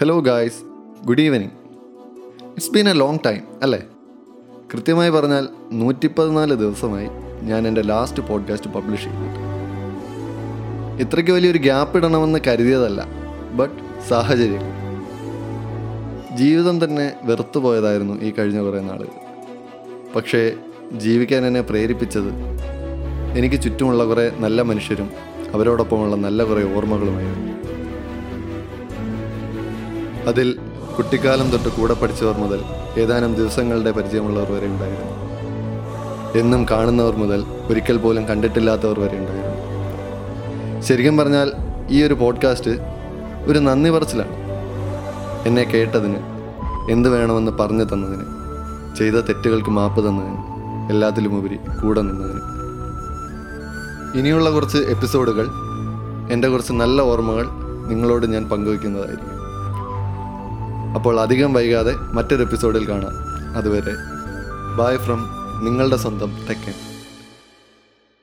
Hello guys good evening it's been a long time അല്ലേ? കൃത്യമായി പറഞ്ഞാൽ നൂറ്റി പതിനാല് ദിവസമായി ഞാൻ എന്റെ ലാസ്റ്റ് പോഡ്കാസ്റ്റ് പബ്ലിഷ് ചെയ്തിട്ട് ഇത്രയ്ക്ക് വലിയൊരു ഗ്യാപ്പ് ഇടണമെന്ന് കരുതിയതല്ല ബട്ട് സാഹചര്യം. ജീവിതം തന്നെ വെറുത്തുപോയതായിരുന്നു ഈ കഴിഞ്ഞ കുറേ നാളുകൾ. പക്ഷേ ജീവിക്കാൻ എന്നെ പ്രേരിപ്പിച്ചത് എനിക്ക് ചുറ്റുമുള്ള കുറേ നല്ല മനുഷ്യരും അവരോടൊപ്പമുള്ള നല്ല കുറേ ഓർമ്മകളുമായിരുന്നു. അതിൽ കുട്ടിക്കാലം തൊട്ട് കൂടെ പഠിച്ചവർ മുതൽ ഏതാനും ദിവസങ്ങളുടെ പരിചയമുള്ളവർ വരെ ഉണ്ടായിരുന്നു. എന്നും കാണുന്നവർ മുതൽ ഒരിക്കൽ പോലും കണ്ടിട്ടില്ലാത്തവർ വരെ ഉണ്ടായിരുന്നു. ശരിക്കും പറഞ്ഞാൽ ഈ ഒരു പോഡ്കാസ്റ്റ് ഒരു നന്ദി പറച്ചിലാണ്. എന്നെ കേട്ടതിന് എന്ത് വേണമെന്ന് പറഞ്ഞു തന്നതിന് ചെയ്ത തെറ്റുകൾക്ക് മാപ്പ് തന്നതിന് എല്ലാത്തിലുമുപരി കൂടെ നിന്നതിന്. ഇനിയുള്ള കുറച്ച് എപ്പിസോഡുകൾ എന്റെ കുറച്ച് നല്ല ഓർമ്മകൾ നിങ്ങളോട് ഞാൻ പങ്കുവയ്ക്കുന്നതായിരിക്കും. അപ്പോൾ അധികം വൈകാതെ മറ്റൊരു എപ്പിസോഡിൽ കാണാം. അതുവരെ ബായ് ഫ്രം നിങ്ങളുടെ സ്വന്തം തെക്കൻ.